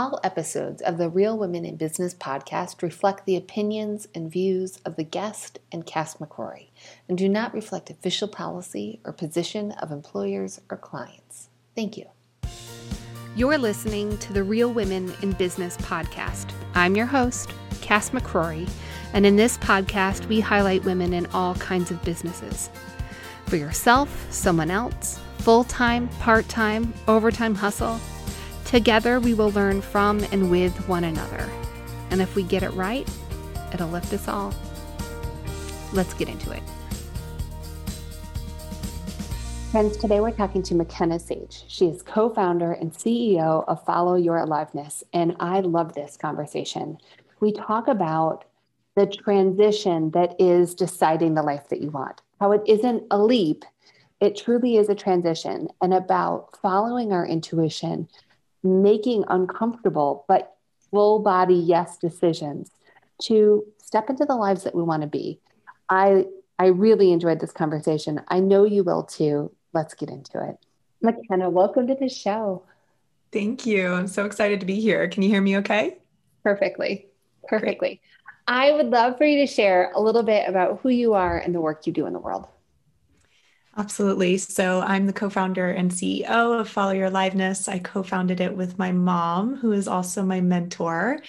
All episodes of the Real Women in Business podcast reflect the opinions and views of the guest and Cass McCrory and do not reflect official policy or position of employers or clients. Thank you. You're listening to the Real Women in Business podcast. I'm your host, Cass McCrory, and in this podcast, we highlight women in all kinds of businesses. For yourself, someone else, full time, part time, overtime hustle, Together, we will learn from and with one another. And if we get it right, it'll lift us all. Let's get into it. Friends, today we're talking to McKenna Sage. She is co founder and CEO of Follow Your Aliveness, and I love this conversation. We talk about the transition that is deciding the life that you want, how it isn't a leap, it truly is a transition, and about following our intuition making uncomfortable but full body yes decisions to step into the lives that we want to be. I I really enjoyed this conversation. I know you will too. Let's get into it. McKenna, welcome to the show. Thank you. I'm so excited to be here. Can you hear me okay? Perfectly. Perfectly. Great. I would love for you to share a little bit about who you are and the work you do in the world. Absolutely. So I'm the co-founder and CEO of Follow Your Aliveness. I co-founded it with my mom, who is also my mentor,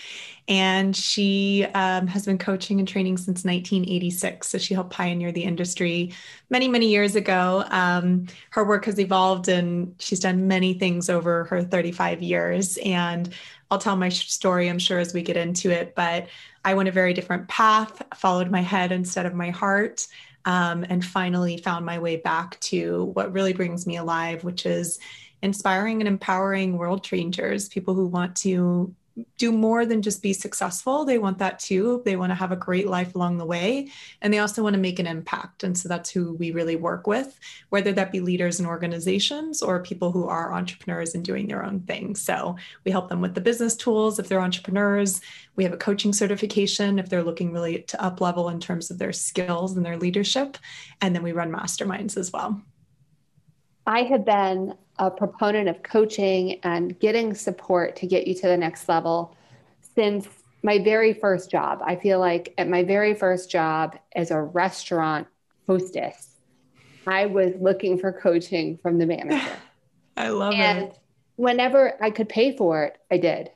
and she um, has been coaching and training since 1986. So she helped pioneer the industry many, many years ago. Um, her work has evolved, and she's done many things over her 35 years. And I'll tell my story, I'm sure, as we get into it. But I went a very different path, followed my head instead of my heart um, and finally found my way back to what really brings me alive, which is inspiring and empowering world changers, people who want to do more than just be successful. They want that too. They want to have a great life along the way. And they also want to make an impact. And so that's who we really work with, whether that be leaders in organizations or people who are entrepreneurs and doing their own thing. So we help them with the business tools if they're entrepreneurs. We have a coaching certification if they're looking really to up level in terms of their skills and their leadership. And then we run masterminds as well. I have been a proponent of coaching and getting support to get you to the next level since my very first job. I feel like at my very first job as a restaurant hostess, I was looking for coaching from the manager. I love and it. Whenever I could pay for it, I did.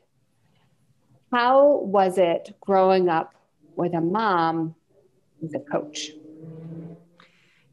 How was it growing up with a mom who's a coach?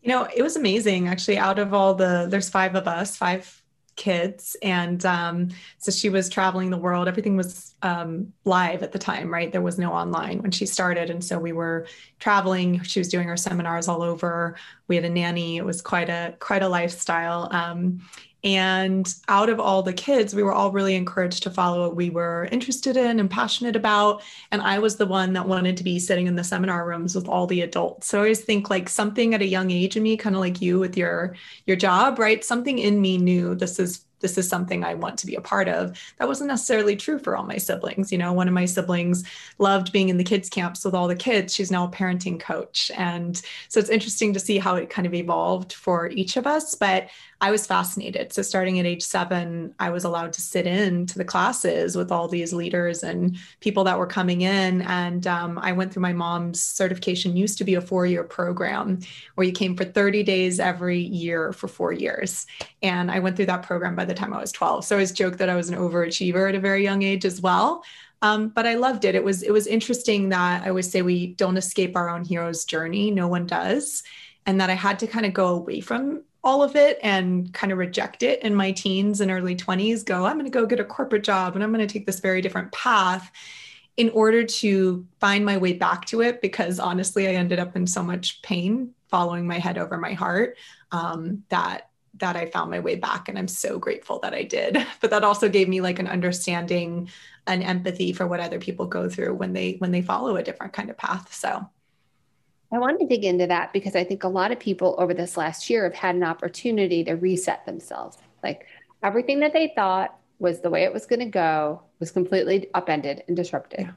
You know, it was amazing actually. Out of all the, there's five of us, five kids and um, so she was traveling the world. Everything was um, live at the time right? There was no online when she started and so we were traveling. She was doing her seminars all over. We had a nanny. It was quite a quite a lifestyle. Um, and out of all the kids, we were all really encouraged to follow what we were interested in and passionate about. And I was the one that wanted to be sitting in the seminar rooms with all the adults. So I always think like something at a young age in me, kind of like you with your your job, right? Something in me knew this is this is something I want to be a part of. That wasn't necessarily true for all my siblings. You know, one of my siblings loved being in the kids' camps with all the kids. She's now a parenting coach. And so it's interesting to see how it kind of evolved for each of us. But I was fascinated. So starting at age seven, I was allowed to sit in to the classes with all these leaders and people that were coming in. And um, I went through my mom's certification, used to be a four-year program where you came for 30 days every year for four years. And I went through that program by the time I was 12. So I always joke that I was an overachiever at a very young age as well. Um, but I loved it. It was it was interesting that I always say we don't escape our own hero's journey. No one does, and that I had to kind of go away from all of it and kind of reject it in my teens and early 20s go i'm going to go get a corporate job and i'm going to take this very different path in order to find my way back to it because honestly i ended up in so much pain following my head over my heart um, that that i found my way back and i'm so grateful that i did but that also gave me like an understanding an empathy for what other people go through when they when they follow a different kind of path so I want to dig into that because I think a lot of people over this last year have had an opportunity to reset themselves. Like everything that they thought was the way it was going to go was completely upended and disrupted. Yeah.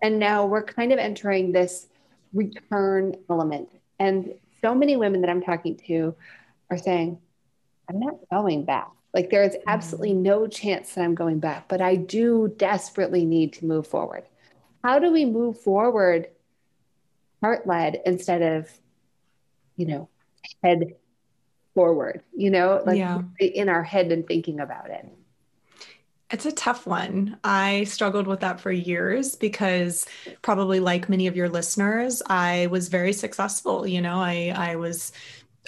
And now we're kind of entering this return element. And so many women that I'm talking to are saying, I'm not going back. Like there is absolutely mm-hmm. no chance that I'm going back, but I do desperately need to move forward. How do we move forward heart led instead of, you know, head forward, you know, like yeah. in our head and thinking about it? It's a tough one. I struggled with that for years because probably like many of your listeners, I was very successful. You know, I I was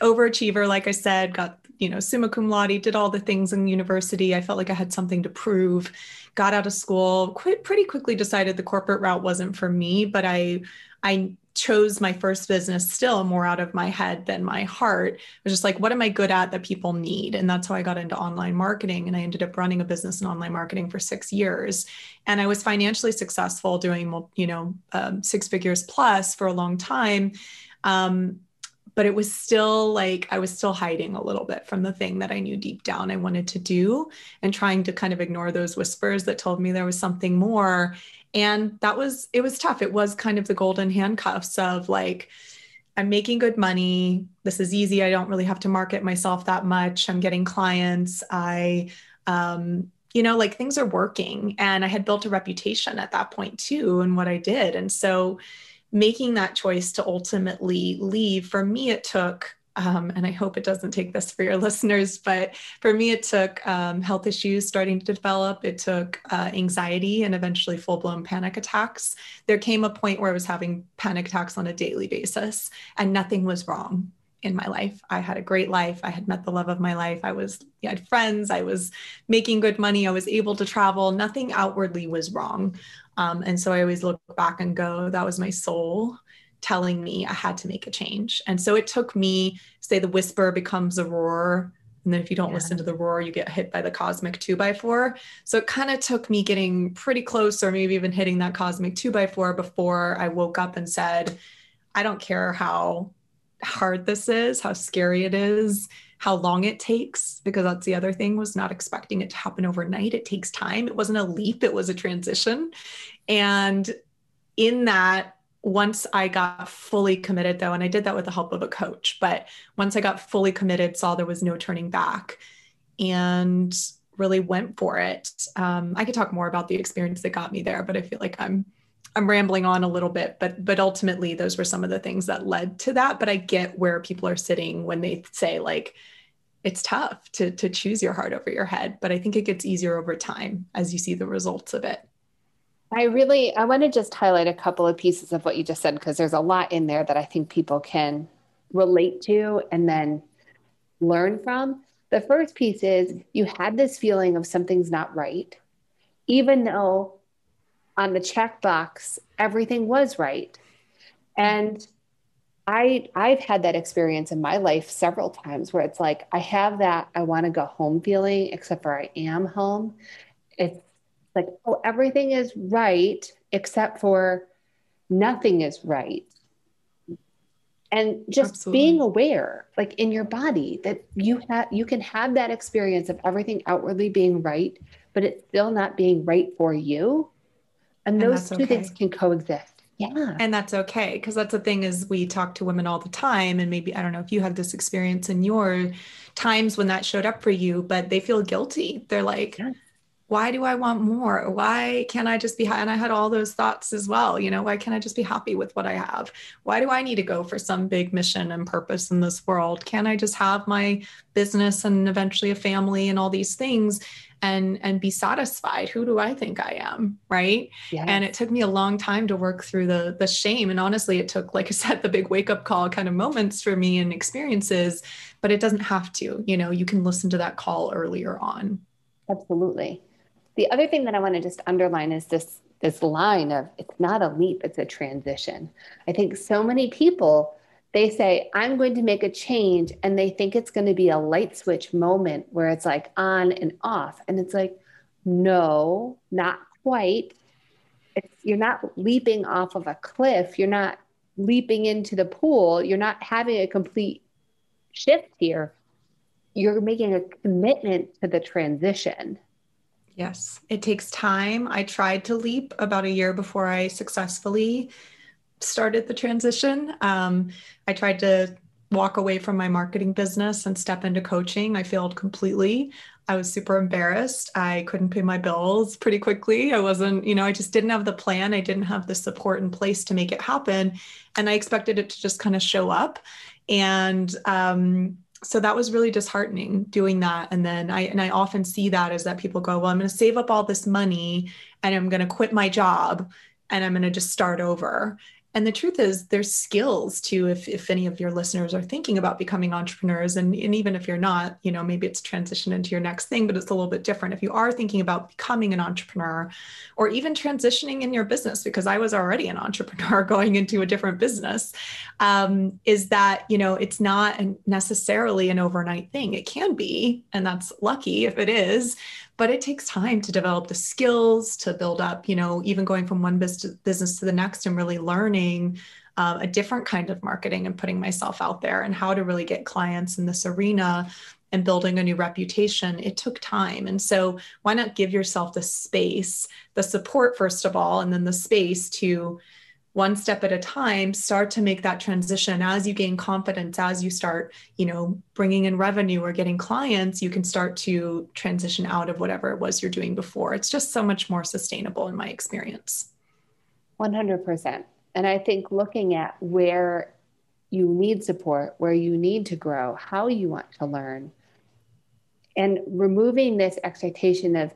overachiever, like I said, got, you know, summa cum laude, did all the things in university. I felt like I had something to prove, got out of school, quit pretty quickly decided the corporate route wasn't for me, but I I chose my first business still more out of my head than my heart. Was just like, what am I good at that people need? And that's how I got into online marketing. And I ended up running a business in online marketing for six years. And I was financially successful doing, you know, um, six figures plus for a long time. Um, but it was still like I was still hiding a little bit from the thing that I knew deep down I wanted to do and trying to kind of ignore those whispers that told me there was something more. And that was, it was tough. It was kind of the golden handcuffs of like, I'm making good money. This is easy. I don't really have to market myself that much. I'm getting clients. I, um, you know, like things are working. And I had built a reputation at that point too, and what I did. And so, making that choice to ultimately leave, for me, it took, um, and I hope it doesn't take this for your listeners, but for me, it took um, health issues starting to develop. It took uh, anxiety and eventually full blown panic attacks. There came a point where I was having panic attacks on a daily basis, and nothing was wrong in my life. I had a great life. I had met the love of my life. I was, I had friends. I was making good money. I was able to travel. Nothing outwardly was wrong. Um, and so I always look back and go, that was my soul telling me I had to make a change. And so it took me, say, the whisper becomes a roar. And then if you don't yeah. listen to the roar, you get hit by the cosmic two by four. So it kind of took me getting pretty close, or maybe even hitting that cosmic two by four before I woke up and said, I don't care how hard this is, how scary it is, how long it takes, because that's the other thing was not expecting it to happen overnight. It takes time. It wasn't a leap, it was a transition. And in that, once I got fully committed, though, and I did that with the help of a coach, but once I got fully committed, saw there was no turning back and really went for it. Um, I could talk more about the experience that got me there, but I feel like I'm I'm rambling on a little bit, but but ultimately those were some of the things that led to that. But I get where people are sitting when they say like it's tough to to choose your heart over your head, but I think it gets easier over time as you see the results of it. I really I want to just highlight a couple of pieces of what you just said because there's a lot in there that I think people can relate to and then learn from. The first piece is you had this feeling of something's not right, even though on the checkbox, everything was right. And I I've had that experience in my life several times where it's like I have that I want to go home feeling, except for I am home. It's like, oh, everything is right, except for nothing is right. And just Absolutely. being aware, like in your body, that you have you can have that experience of everything outwardly being right, but it's still not being right for you and, those two okay. things can coexist. Yeah. And that's okay. Because that's the thing is we talk to women all the time. And maybe, I don't know if you had this experience in your times when that showed up for you, but they feel guilty. They're like, yeah. why do I want more? Why can't I just be And I had all those thoughts as well. You know, why can't I just be happy with what I have? Why do I need to go for some big mission and purpose in this world? Can I just have my business and eventually a family and all these things? And and be satisfied who do i think i am right? Yes. and it took me a long time to work through the the shame. And honestly it took like i said the big wake up call kind of moments for me and experiences but it doesn't have to you know you can listen to that call earlier on. Absolutely. The other thing that i want to just underline is this this line of it's not a leap it's a transition. I think so many people they say, I'm going to make a change, and they think it's going to be a light switch moment where it's like on and off. And it's like, no, not quite. It's, you're not leaping off of a cliff. You're not leaping into the pool. You're not having a complete shift here. You're making a commitment to the transition. Yes, it takes time. I tried to leap about a year before I successfully started the transition. Um, I tried to walk away from my marketing business and step into coaching. I failed completely. I was super embarrassed. I couldn't pay my bills pretty quickly. I wasn't, you know, I just didn't have the plan. I didn't have the support in place to make it happen. And I expected it to just kind of show up. And um, so that was really disheartening doing that. And then I, and I often see that is that people go, well, I'm going to save up all this money and I'm going to quit my job and I'm going to just start over. And the truth is, there's skills too. If, if any of your listeners are thinking about becoming entrepreneurs, and, and even if you're not, you know, maybe it's transition into your next thing, but it's a little bit different. If you are thinking about becoming an entrepreneur or even transitioning in your business, because I was already an entrepreneur going into a different business, um, is that, you know, it's not necessarily an overnight thing. It can be, and that's lucky if it is, but it takes time to develop the skills to build up you know even going from one business to the next and really learning uh, a different kind of marketing and putting myself out there and how to really get clients in this arena and building a new reputation. It took time. And so why not give yourself the space the support first of all and then the space to one step at a time start to make that transition. As you gain confidence as you start you know bringing in revenue or getting clients you can start to transition out of whatever it was you're doing before. It's just so much more sustainable in my experience. 100% and i think looking at where you need support where you need to grow how you want to learn and removing this expectation of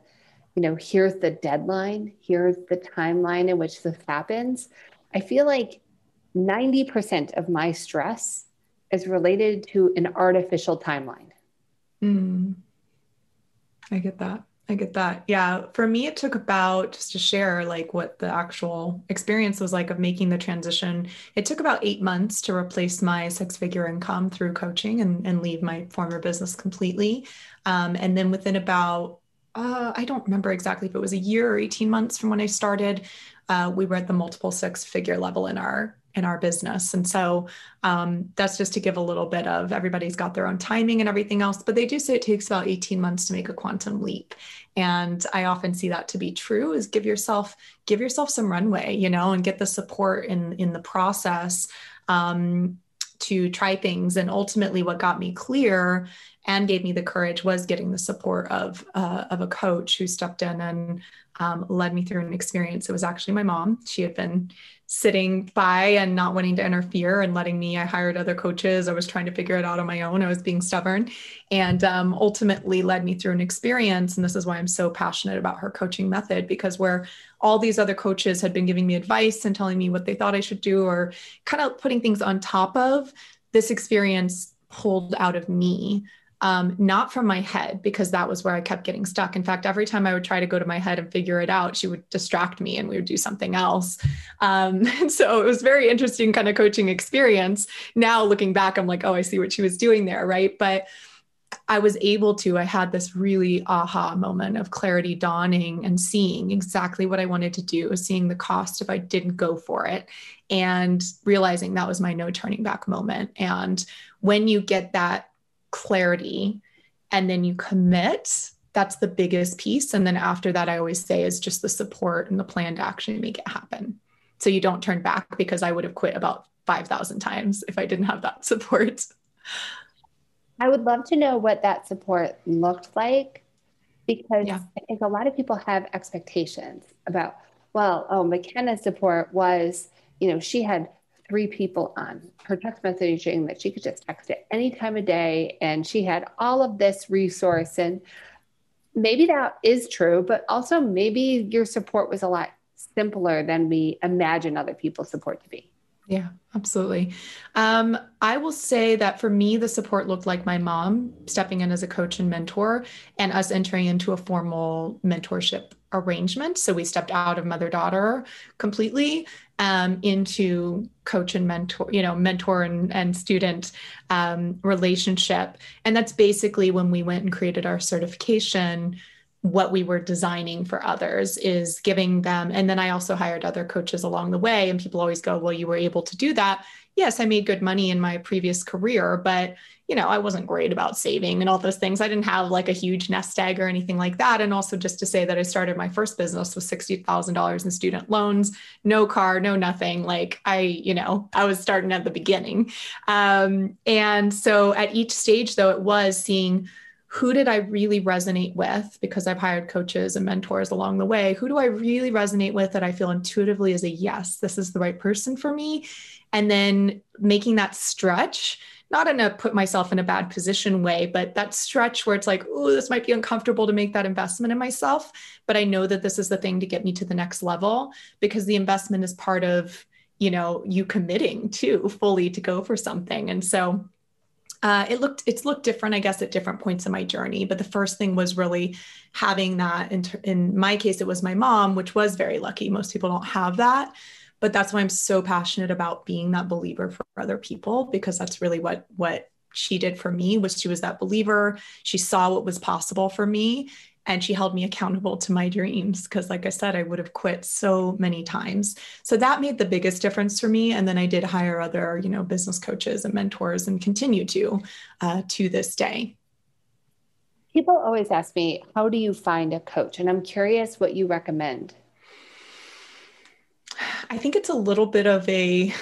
you know here's the deadline here's the timeline in which this happens I feel like 90% of my stress is related to an artificial timeline. Mm. I get that. I get that. Yeah. For me, it took about just to share like what the actual experience was like of making the transition. It took about eight months to replace my six figure income through coaching and, and leave my former business completely. Um, and then within about, uh, I don't remember exactly if it was a year or 18 months from when I started, uh, we were at the multiple six figure level in our in our business. And so um, that's just to give a little bit of everybody's got their own timing and everything else but they do say it takes about 18 months to make a quantum leap. And i often see that to be true is give yourself give yourself some runway you know and get the support in in the process um, to try things. And ultimately what got me clear and gave me the courage was getting the support of uh, of a coach who stepped in and um, led me through an experience. It was actually my mom. She had been sitting by and not wanting to interfere and letting me. I hired other coaches. I was trying to figure it out on my own. I was being stubborn and um, ultimately led me through an experience. And this is why I'm so passionate about her coaching method because where all these other coaches had been giving me advice and telling me what they thought I should do or kind of putting things on top of, this experience pulled out of me um, not from my head because that was where I kept getting stuck. In fact, every time I would try to go to my head and figure it out, she would distract me and we would do something else. Um, and so it was very interesting kind of coaching experience. Now looking back, I'm like, oh, I see what she was doing there, right? But I was able to, I had this really aha moment of clarity dawning and seeing exactly what I wanted to do, seeing the cost if I didn't go for it, and realizing that was my no turning back moment. And when you get that clarity and then you commit that's the biggest piece. And then after that i always say is just the support and the plan to actually make it happen. So you don't turn back because i would have quit about 5000 times if i didn't have that support. I would love to know what that support looked like because yeah. i think a lot of people have expectations about well oh mckenna's support was you know she had three people on her text messaging that she could just text at any time of day. And she had all of this resource. And maybe that is true, but also maybe your support was a lot simpler than we imagine other people's support to be. Yeah, absolutely. Um, I will say that for me, the support looked like my mom stepping in as a coach and mentor and us entering into a formal mentorship arrangement. So we stepped out of mother daughter completely um, into coach and mentor, you know, mentor and, and student um, relationship. And that's basically when we went and created our certification. What we were designing for others is giving them, and then I also hired other coaches along the way. And people always go, Well, you were able to do that yes, I made good money in my previous career, but you know, I wasn't great about saving and all those things. I didn't have like a huge nest egg or anything like that. And also just to say that I started my first business with $60,000 in student loans, no car, no nothing. Like I, you know, I was starting at the beginning. Um, and so at each stage though, it was seeing who did I really resonate with? Because I've hired coaches and mentors along the way. Who do I really resonate with that I feel intuitively is a yes, this is the right person for me? And then making that stretch, not in a put myself in a bad position way, but that stretch where it's like, oh, this might be uncomfortable to make that investment in myself. But I know that this is the thing to get me to the next level because the investment is part of, you know, you committing to fully to go for something. And so uh, it looked it's looked different i guess at different points in my journey but the first thing was really having that in, in my case it was my mom which was very lucky most people don't have that but that's why i'm so passionate about being that believer for other people because that's really what what she did for me was she was that believer. She saw what was possible for me and she held me accountable to my dreams because like i said i would have quit so many times. So that made the biggest difference for me and then i did hire other you know business coaches and mentors and continue to uh, to this day. People always ask me how do you find a coach? And i'm curious what you recommend i think it's a little bit of a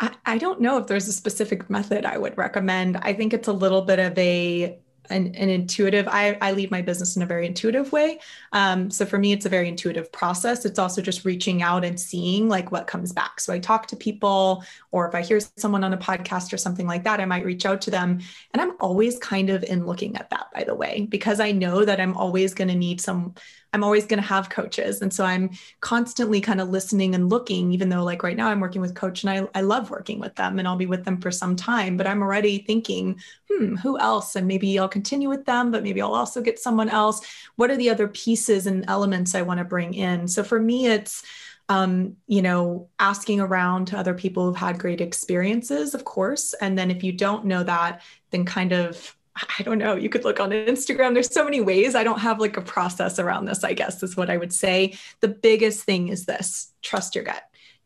I, I don't know if there's a specific method I would recommend. I think it's a little bit of a an, an intuitive I, I lead my business in a very intuitive way. Um, so for me it's a very intuitive process. It's also just reaching out and seeing like what comes back. So i talk to people or if i hear someone on a podcast or something like that i might reach out to them. And i'm always kind of in looking at that by the way because i know that i'm always going to need some I'm always going to have coaches. And so I'm constantly kind of listening and looking, even though like right now I'm working with coach and I, I love working with them and I'll be with them for some time, but I'm already thinking, hmm, who else? And maybe I'll continue with them, but maybe I'll also get someone else. What are the other pieces and elements I want to bring in? So for me, it's, um, you know, asking around to other people who've had great experiences, of course. And then if you don't know that, then kind of I don't know, you could look on Instagram. There's so many ways. I don't have like a process around this, I guess is what I would say. The biggest thing is this trust your gut.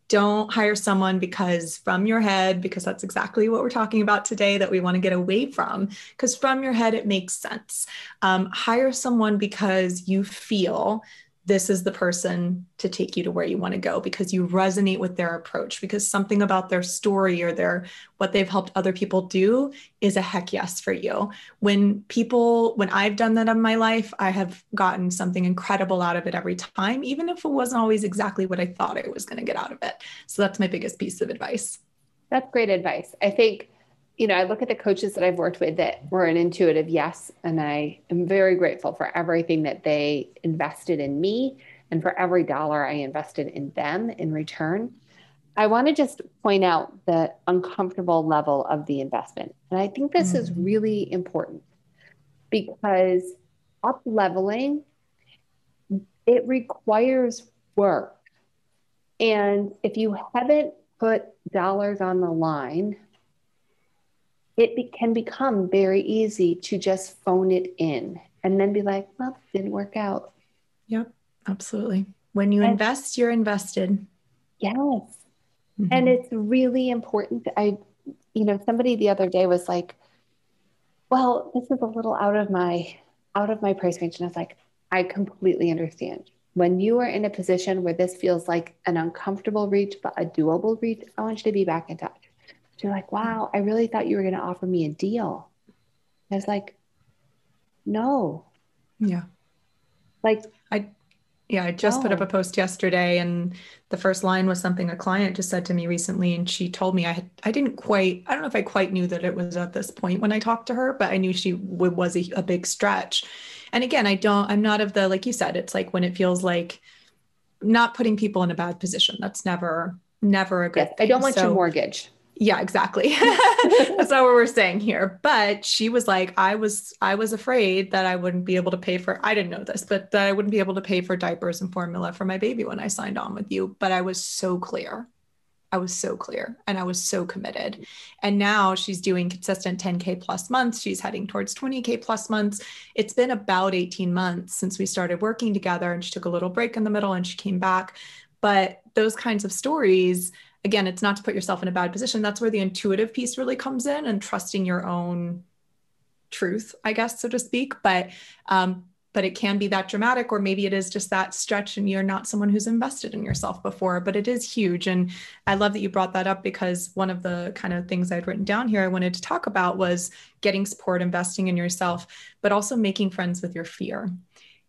Don't hire someone because from your head, because that's exactly what we're talking about today that we want to get away from. Because from your head, it makes sense. Um, hire someone because you feel this is the person to take you to where you want to go because you resonate with their approach. Because something about their story or their what they've helped other people do is a heck yes for you. When people when i've done that in my life i have gotten something incredible out of it every time even if it wasn't always exactly what i thought i was going to get out of it. So that's my biggest piece of advice. That's great advice. I think you know, I look at the coaches that I've worked with that were an intuitive yes, and I am very grateful for everything that they invested in me and for every dollar I invested in them in return. I want to just point out the uncomfortable level of the investment. And I think this mm-hmm. is really important because up leveling it requires work. And if you haven't put dollars on the line it be, can become very easy to just phone it in and then be like, well, didn't work out. Yep, absolutely. When you and, invest, you're invested. Yes. Mm-hmm. And it's really important. I, you know, somebody the other day was like, well, this is a little out of my out of my price range. And I was like, I completely understand. When you are in a position where this feels like an uncomfortable reach, but a doable reach, I want you to be back in touch. You're like, wow, I really thought you were going to offer me a deal. I was like, no. Yeah. Like, I, yeah, I just no. put up a post yesterday, and the first line was something a client just said to me recently, and she told me I had, I didn't quite, I don't know if I quite knew that it was at this point when I talked to her, but I knew she w- was a, a big stretch. And again, I don't, I'm not of the like you said, it's like when it feels like not putting people in a bad position. That's never, never a good. Yes, I don't want so, your mortgage. Yeah, exactly. That's not what we're saying here. But she was like, I was I was afraid that I wouldn't be able to pay for I didn't know this, but that I wouldn't be able to pay for diapers and formula for my baby when I signed on with you. But I was so clear. I was so clear and I was so committed. And now she's doing consistent 10K plus months. She's heading towards 20K plus months. It's been about 18 months since we started working together and she took a little break in the middle and she came back. But those kinds of stories again, it's not to put yourself in a bad position. That's where the intuitive piece really comes in and trusting your own truth, I guess, so to speak. But um, but it can be that dramatic or maybe it is just that stretch and you're not someone who's invested in yourself before but it is huge and i love that you brought that up because one of the kind of things i'd written down here i wanted to talk about was getting support investing in yourself but also making friends with your fear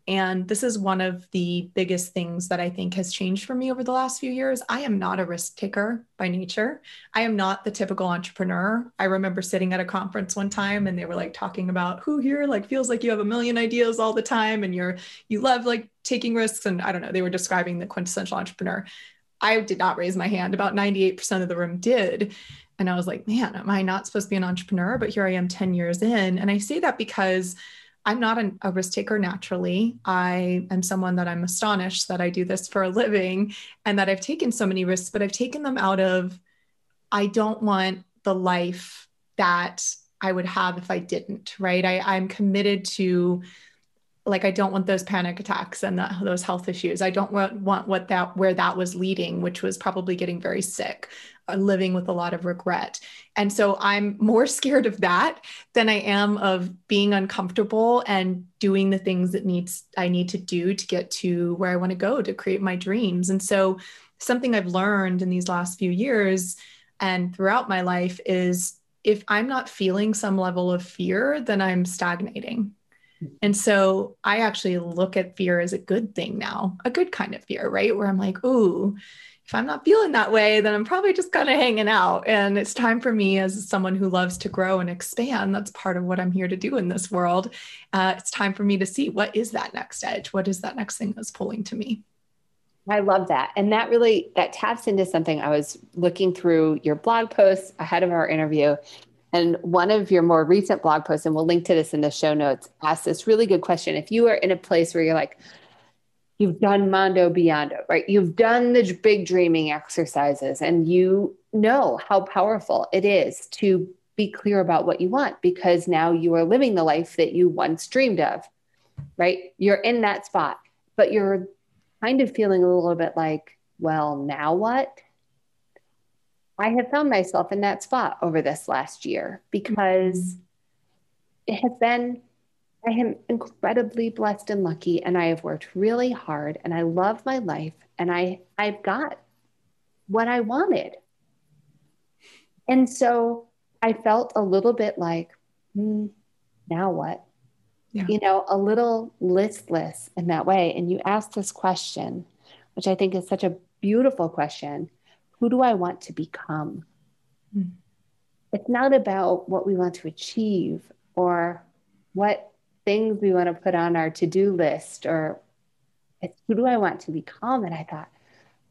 and this is one of the biggest things that I think has changed for me over the last few years. I am not a risk taker by nature. I am not the typical entrepreneur. I remember sitting at a conference one time and they were like talking about who here like feels like you have a million ideas all the time and you're you love like taking risks and I don't know, they were describing the quintessential entrepreneur. I did not raise my hand. About 98% of the room did. And I was like, man, am I not supposed to be an entrepreneur? But here I am 10 years in. And I say that because I'm not an, a risk taker naturally. I am someone that I'm astonished that I do this for a living and that I've taken so many risks, but I've taken them out of, I don't want the life that I would have if I didn't, right? I, I'm committed to, like, I don't want those panic attacks and the, those health issues. I don't want, want what that, where that was leading, which was probably getting very sick. Uh, living with a lot of regret. And so I'm more scared of that than I am of being uncomfortable and doing the things that needs I need to do to get to where I want to go to create my dreams. And so something I've learned in these last few years and throughout my life is if I'm not feeling some level of fear, then I'm stagnating. And so I actually look at fear as a good thing now, a good kind of fear, right? Where I'm like, ooh, if I'm not feeling that way, then I'm probably just kind of hanging out. And it's time for me as someone who loves to grow and expand. That's part of what I'm here to do in this world. Uh, it's time for me to see what is that next edge? What is that next thing that's pulling to me? I love that. And that really that taps into something I was looking through your blog posts ahead of our interview. And one of your more recent blog posts, and we'll link to this in the show notes, asked this really good question. If you are in a place where you're like, you've done Mondo Beyondo, right? You've done the big dreaming exercises and you know how powerful it is to be clear about what you want because now you are living the life that you once dreamed of, right? You're in that spot, but you're kind of feeling a little bit like, well, now what? I have found myself in that spot over this last year because it has been I am incredibly blessed and lucky, and I have worked really hard, and I love my life, and I I've got what I wanted. And so I felt a little bit like, hmm, now what? Yeah. You know, a little listless in that way. And you asked this question, which I think is such a beautiful question Who do I want to become? Mm. It's not about what we want to achieve or what things we want to put on our to-do list or who do I want to become? And I thought,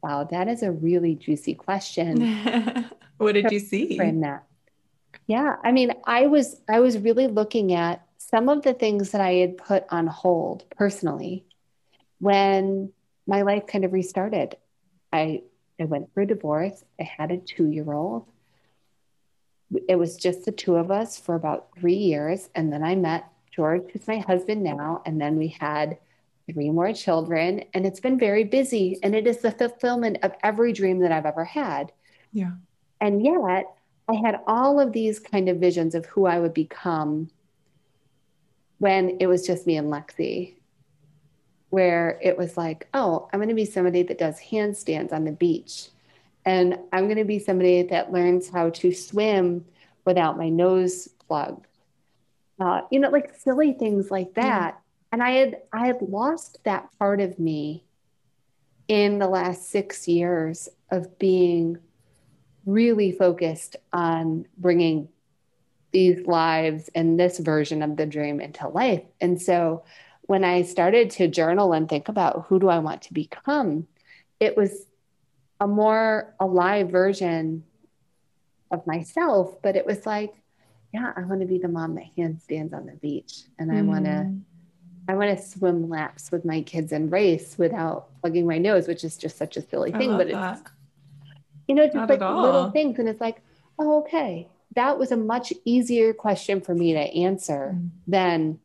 wow, that is a really juicy question. what did you see? Frame that. Yeah. I mean, I was I was really looking at some of the things that I had put on hold personally when my life kind of restarted. I I went through a divorce. I had a two-year-old. It was just the two of us for about three years. And then I met George, who's my husband now, and then we had three more children, and it's been very busy. And it is the fulfillment of every dream that I've ever had. Yeah. And yet, I had all of these kind of visions of who I would become when it was just me and Lexi, where it was like, oh, I'm going to be somebody that does handstands on the beach. And I'm going to be somebody that learns how to swim without my nose plugged uh, you know, like silly things like that. And I had I had lost that part of me in the last six years of being really focused on bringing these lives and this version of the dream into life. And so when I started to journal and think about who do I want to become, it was a more alive version of myself, but it was like, yeah, I want to be the mom that handstands on the beach, and I mm. want to, I want to swim laps with my kids and race without plugging my nose, which is just such a silly thing. But that. it's, you know, just Not like little things, and it's like, oh, okay, that was a much easier question for me to answer mm. than,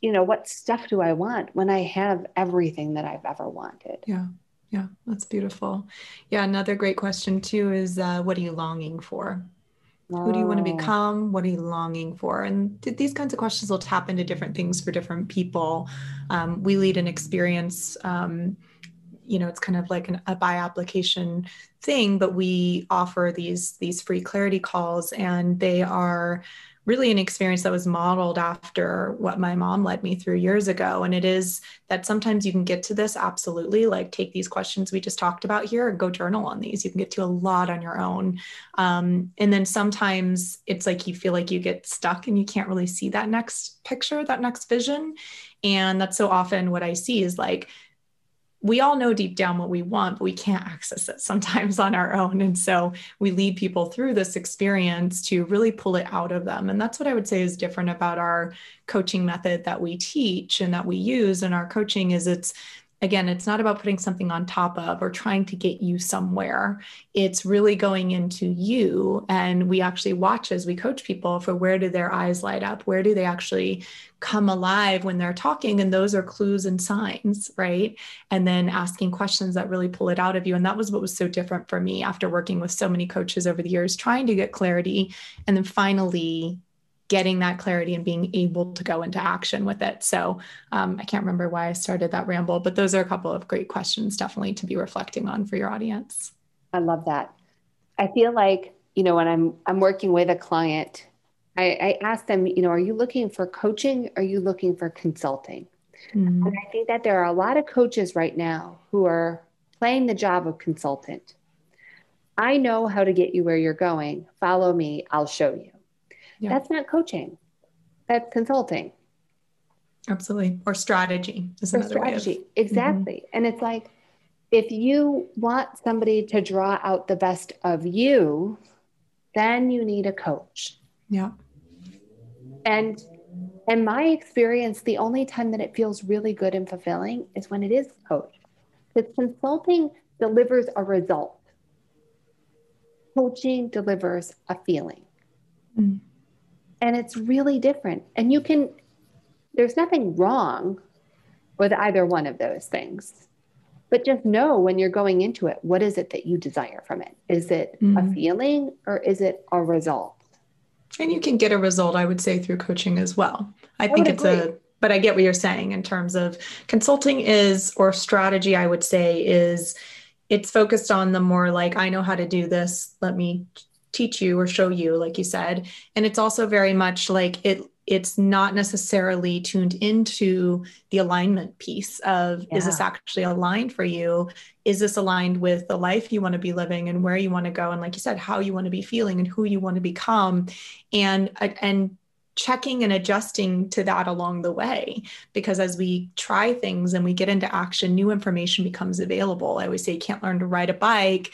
you know, what stuff do I want when I have everything that I've ever wanted? Yeah. Yeah, that's beautiful. Yeah, another great question too is uh, what are you longing for? Who do you want to become? What are you longing for? And th- these kinds of questions will tap into different things for different people. Um, we lead an experience. Um, you know, it's kind of like an, a by application thing, but we offer these these free clarity calls, and they are really an experience that was modeled after what my mom led me through years ago. And it is that sometimes you can get to this absolutely, like take these questions we just talked about here and go journal on these. You can get to a lot on your own. Um, and then sometimes it's like you feel like you get stuck and you can't really see that next picture, that next vision. And that's so often what I see is like, we all know deep down what we want, but we can't access it sometimes on our own. And so we lead people through this experience to really pull it out of them. And that's what I would say is different about our coaching method that we teach and that we use in our coaching is it's again, it's not about putting something on top of or trying to get you somewhere. It's really going into you. And we actually watch as we coach people for where do their eyes light up? Where do they actually come alive when they're talking? And those are clues and signs, right? And then asking questions that really pull it out of you. And that was what was so different for me after working with so many coaches over the years, trying to get clarity and then finally getting that clarity and being able to go into action with it. So um, I can't remember why I started that ramble, but those are a couple of great questions definitely to be reflecting on for your audience. I love that. I feel like, you know, when I'm I'm working with a client, I, I ask them, you know, are you looking for coaching? Are you looking for consulting? Mm-hmm. And I think that there are a lot of coaches right now who are playing the job of consultant. I know how to get you where you're going. Follow me, I'll show you. Yeah. That's not coaching. That's consulting. Absolutely. Or strategy is or another strategy. Way of, exactly. Mm-hmm. And it's like if you want somebody to draw out the best of you, then you need a coach. Yeah. And in my experience, the only time that it feels really good and fulfilling is when it is coached. Because consulting delivers a result. Coaching delivers a feeling. Mm and it's really different. And you can, there's nothing wrong with either one of those things. But just know when you're going into it, what is it that you desire from it? Is it mm-hmm. a feeling or is it a result? And you can get a result, I would say, through coaching as well. I, I think it's agree. a, but I get what you're saying in terms of consulting is, or strategy, I would say, is it's focused on the more like, I know how to do this. Let me teach you or show you like you said. And it's also very much like it it's not necessarily tuned into the alignment piece of yeah. is this actually aligned for you? Is this aligned with the life you want to be living and where you want to go? And like you said how you want to be feeling and who you want to become. And and checking and adjusting to that along the way. Because as we try things and we get into action new information becomes available. I always say you can't learn to ride a bike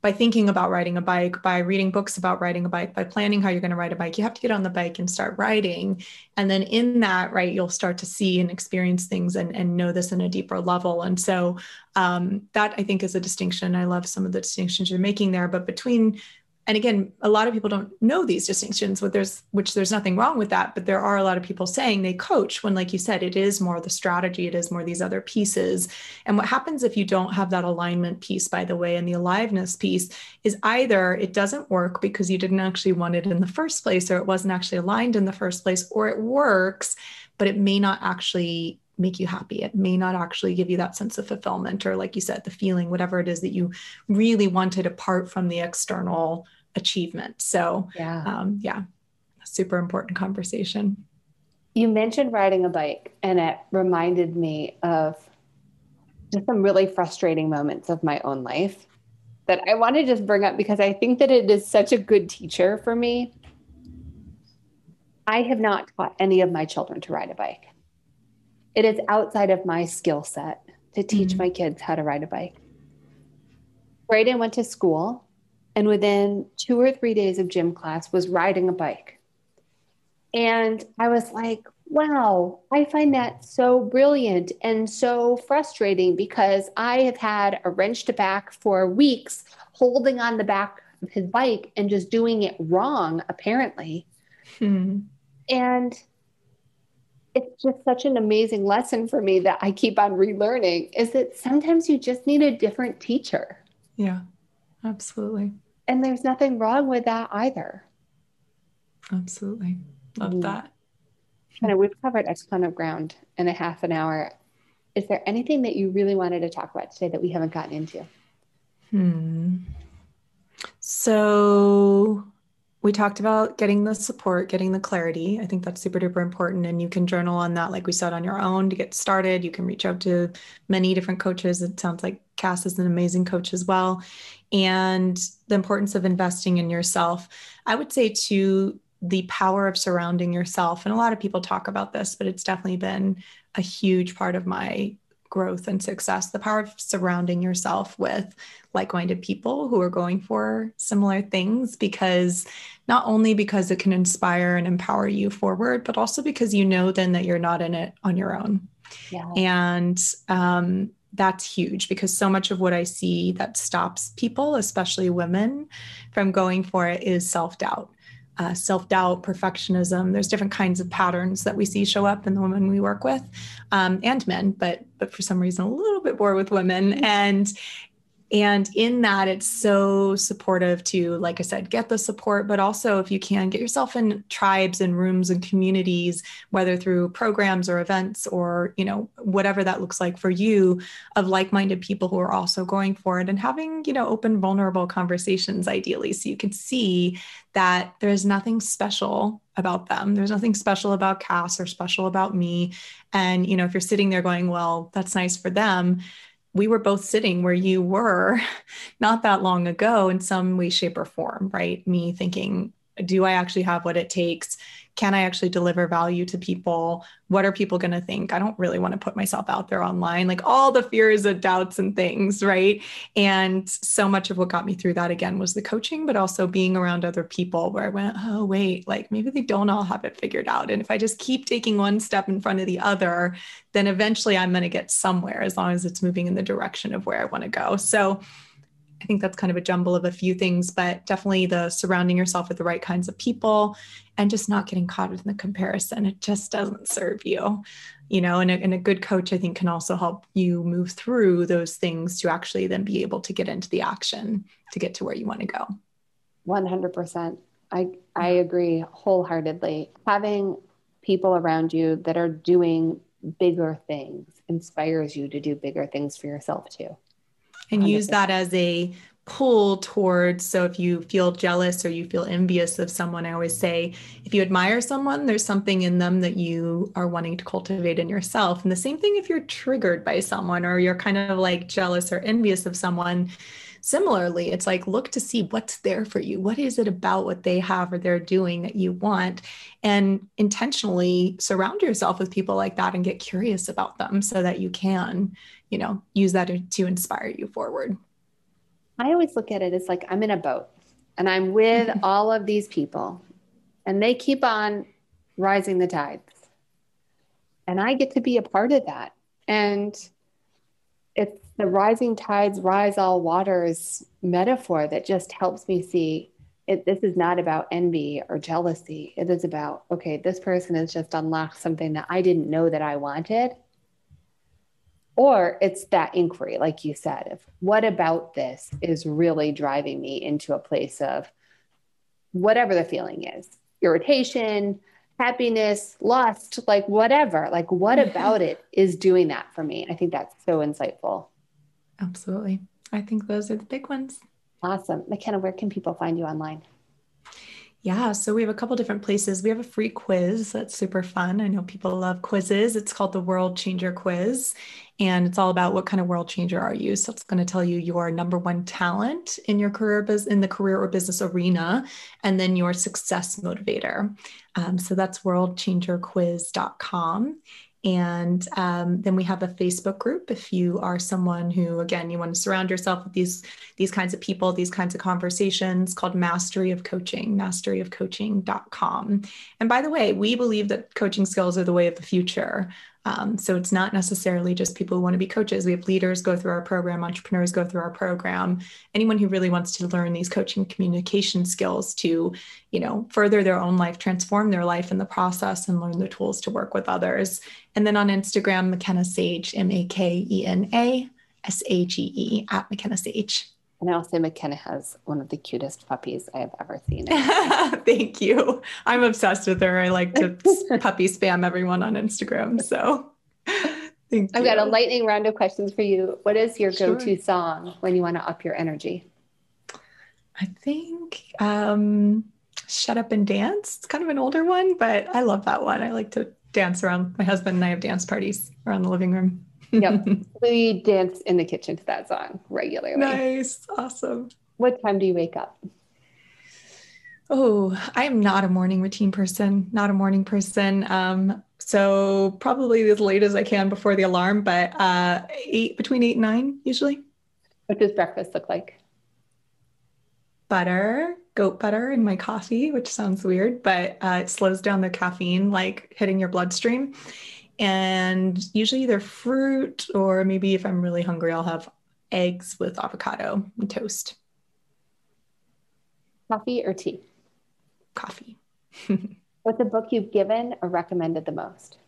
by thinking about riding a bike, by reading books about riding a bike, by planning how you're going to ride a bike, you have to get on the bike and start riding. And then in that, right, you'll start to see and experience things and, and know this in a deeper level. And so um, that I think is a distinction. I love some of the distinctions you're making there. But between and again a lot of people don't know these distinctions but there's which there's nothing wrong with that but there are a lot of people saying they coach when like you said it is more the strategy it is more these other pieces and what happens if you don't have that alignment piece by the way and the aliveness piece is either it doesn't work because you didn't actually want it in the first place or it wasn't actually aligned in the first place or it works but it may not actually make you happy. It may not actually give you that sense of fulfillment or, like you said, the feeling, whatever it is that you really wanted apart from the external achievement. So, yeah, um, yeah, super important conversation. You mentioned riding a bike, and it reminded me of just some really frustrating moments of my own life that I want to just bring up because I think that it is such a good teacher for me. I have not taught any of my children to ride a bike. It is outside of my skill set to teach mm-hmm. my kids how to ride a bike. Braden went to school and within two or three days of gym class was riding a bike and i was like wow i find that so brilliant and so frustrating because i have had a wrenched back for weeks holding on the back of his bike and just doing it wrong apparently hmm. and it's just such an amazing lesson for me that I keep on relearning is that sometimes you just need a different teacher. Yeah, absolutely. And there's nothing wrong with that either. Absolutely. Love mm. that. Kind of, we've covered a ton of ground in a half an hour. Is there anything that you really wanted to talk about today that we haven't gotten into? Hmm. So we talked about getting the support, getting the clarity. I think that's super duper important. And you can journal on that, like we said, on your own to get started. You can reach out to many different coaches. It sounds like Cass is an amazing coach as well. And the importance of investing in yourself. I would say, to the power of surrounding yourself. And a lot of people talk about this, but it's definitely been a huge part of my growth and success the power of surrounding yourself with like-minded people who are going for similar things because not only because it can inspire and empower you forward but also because you know then that you're not in it on your own yeah. and um, that's huge because so much of what i see that stops people especially women from going for it is self-doubt uh, self doubt, perfectionism. There's different kinds of patterns that we see show up in the women we work with, um, and men, but but for some reason a little bit more with women. Mm-hmm. And and in that it's so supportive to like i said get the support but also if you can get yourself in tribes and rooms and communities whether through programs or events or you know whatever that looks like for you of like-minded people who are also going for it and having you know open vulnerable conversations ideally so you can see that there's nothing special about them. There's nothing special about Cass or special about me. And, you know, if you're sitting there going, well, that's nice for them, we were both sitting where you were not that long ago in some way, shape, or form, right? Me thinking, do I actually have what it takes? Can I actually deliver value to people? What are people going to think? I don't really want to put myself out there online, like all the fears and doubts and things, right? And so much of what got me through that again was the coaching, but also being around other people where I went, oh, wait, like maybe they don't all have it figured out. And if I just keep taking one step in front of the other, then eventually I'm going to get somewhere as long as it's moving in the direction of where I want to go. So, I think that's kind of a jumble of a few things, but definitely the surrounding yourself with the right kinds of people and just not getting caught in the comparison. It just doesn't serve you, you know, and a, and a good coach, I think, can also help you move through those things to actually then be able to get into the action to get to where you want to go. 100%. I, I agree wholeheartedly. Having people around you that are doing bigger things inspires you to do bigger things for yourself too and use that as a pull towards so if you feel jealous or you feel envious of someone i always say if you admire someone there's something in them that you are wanting to cultivate in yourself. And the same thing if you're triggered by someone or you're kind of like jealous or envious of someone. Similarly it's like look to see what's there for you. What is it about what they have or they're doing that you want? And intentionally surround yourself with people like that and get curious about them so that you can you know, use that to, inspire you forward. I always look at it as like I'm in a boat and I'm with all of these people and they keep on rising the tides. And I get to be a part of that. And it's the rising tides rise all waters metaphor that just helps me see it, this is not about envy or jealousy. It is about, okay, this person has just unlocked something that I didn't know that I wanted or it's that inquiry like you said of what about this is really driving me into a place of whatever the feeling is irritation happiness lust like whatever like what about it is doing that for me? I think that's so insightful. Absolutely. I think those are the big ones. Awesome. Makena where can people find you online yeah, so we have a couple different places. We have a free quiz that's super fun. I know people love quizzes. It's called the World Changer Quiz, and it's all about what kind of world changer are you. So it's going to tell you your number one talent in your career, in the career or business arena, and then your success motivator. Um, so that's worldchangerquiz.com. And um, then we have a Facebook group. If you are someone who, again, you want to surround yourself with these these kinds of people, these kinds of conversations, called Mastery of Coaching, masteryofcoaching.com. And by the way, we believe that coaching skills are the way of the future. Um, so it's not necessarily just people who want to be coaches. We have leaders go through our program, entrepreneurs go through our program. Anyone who really wants to learn these coaching communication skills to, you know, further their own life, transform their life in the process, and learn the tools to work with others. And then on Instagram, Makena Sage, M A K E N A S A G E at Makena Sage. And I'll say Makena has one of the cutest puppies I have ever seen. Thank you. I'm obsessed with her. I like to puppy spam everyone on Instagram. So thank you. I've got a lightning round of questions for you. What is your sure. go-to song when you want to up your energy? I think um, Shut Up and Dance. It's kind of an older one, but I love that one. I like to dance around. My husband and I have dance parties around the living room. Yep. We dance in the kitchen to that song regularly. Nice. Awesome. What time do you wake up? Oh, I am not a morning routine person, not a morning person. Um, so probably as late as I can before the alarm, but uh, eight between eight and nine usually. What does breakfast look like? Butter, goat butter in my coffee, which sounds weird, but uh, it slows down the caffeine, like hitting your bloodstream and usually either fruit or maybe if I'm really hungry, I'll have eggs with avocado and toast. Coffee or tea? Coffee. What's a book you've given or recommended the most?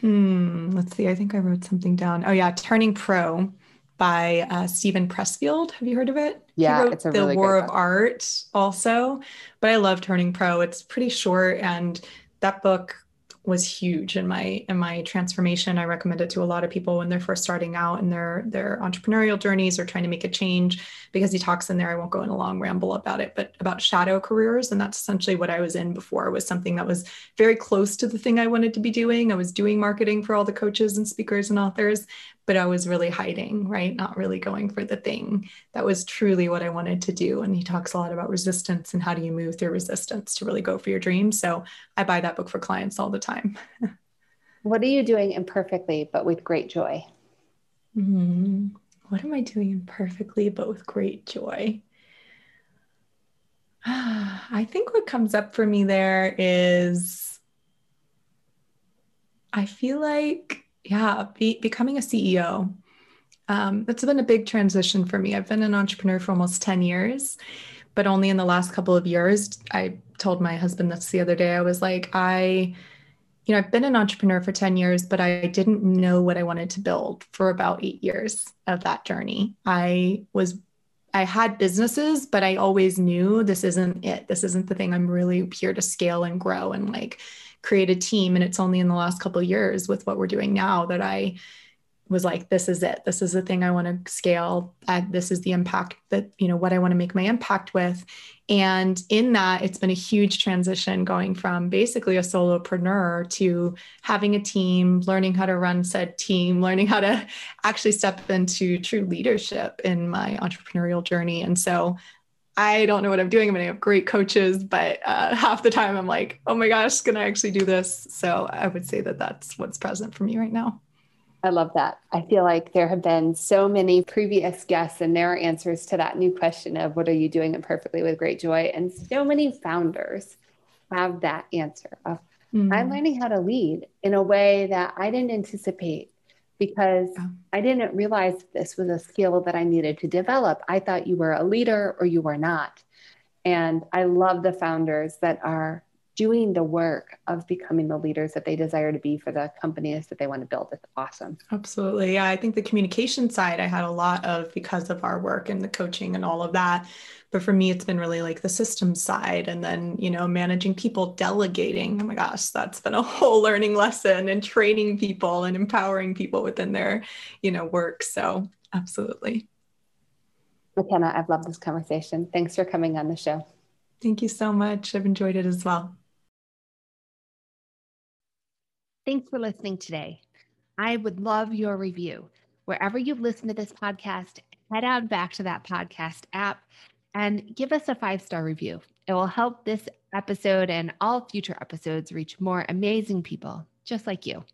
Hmm, let's see. I think I wrote something down. Oh, yeah. Turning Pro by uh, Steven Pressfield. Have you heard of it? Yeah, it's a The really War of Art also, but I love Turning Pro. It's pretty short and that book was huge in my in my transformation. I recommend it to a lot of people when they're first starting out in their their entrepreneurial journeys or trying to make a change because he talks in there. I won't go in a long ramble about it, but about shadow careers. And that's essentially what I was in before was something that was very close to the thing I wanted to be doing. I was doing marketing for all the coaches and speakers and authors, but I was really hiding, right? Not really going for the thing that was truly what I wanted to do. And he talks a lot about resistance and how do you move through resistance to really go for your dreams. So I buy that book for clients all the time. what are you doing imperfectly, but with great joy? Mm-hmm. What am I doing imperfectly, but with great joy? I think what comes up for me there is I feel like yeah, be, becoming a CEO. Um, it's been a big transition for me. I've been an entrepreneur for almost 10 years, but only in the last couple of years. I told my husband this the other day. I was like, I, you know, I've been an entrepreneur for 10 years, but I didn't know what I wanted to build for about eight years of that journey. I was I had businesses, but I always knew this isn't it. This isn't the thing I'm really here to scale and grow and like create a team. And it's only in the last couple years with what we're doing now that I was like, this is it. This is the thing I want to scale. This is the impact that, you know, what I want to make my impact with. And in that, it's been a huge transition going from basically a solopreneur to having a team, learning how to run said team, learning how to actually step into true leadership in my entrepreneurial journey. And so I don't know what I'm doing. I'm mean, I have great coaches, but uh, half the time I'm like, oh my gosh, can I actually do this? So I would say that that's what's present for me right now. I love that. I feel like there have been so many previous guests and their answers to that new question of what are you doing imperfectly with great joy? And so many founders have that answer of mm-hmm. I'm learning how to lead in a way that I didn't anticipate because. I didn't realize this was a skill that I needed to develop. I thought you were a leader or you were not. And I love the founders that are doing the work of becoming the leaders that they desire to be for the companies that they want to build. It's awesome. Absolutely. Yeah. I think the communication side I had a lot of because of our work and the coaching and all of that. But for me, it's been really like the system side and then, you know, managing people, delegating. Oh my gosh, that's been a whole learning lesson and training people and empowering people within their, you know, work. So absolutely. Makena, I've loved this conversation. Thanks for coming on the show. Thank you so much. I've enjoyed it as well. Thanks for listening today. I would love your review. Wherever you've listened to this podcast, head on back to that podcast app and give us a five star review. It will help this episode and all future episodes reach more amazing people just like you.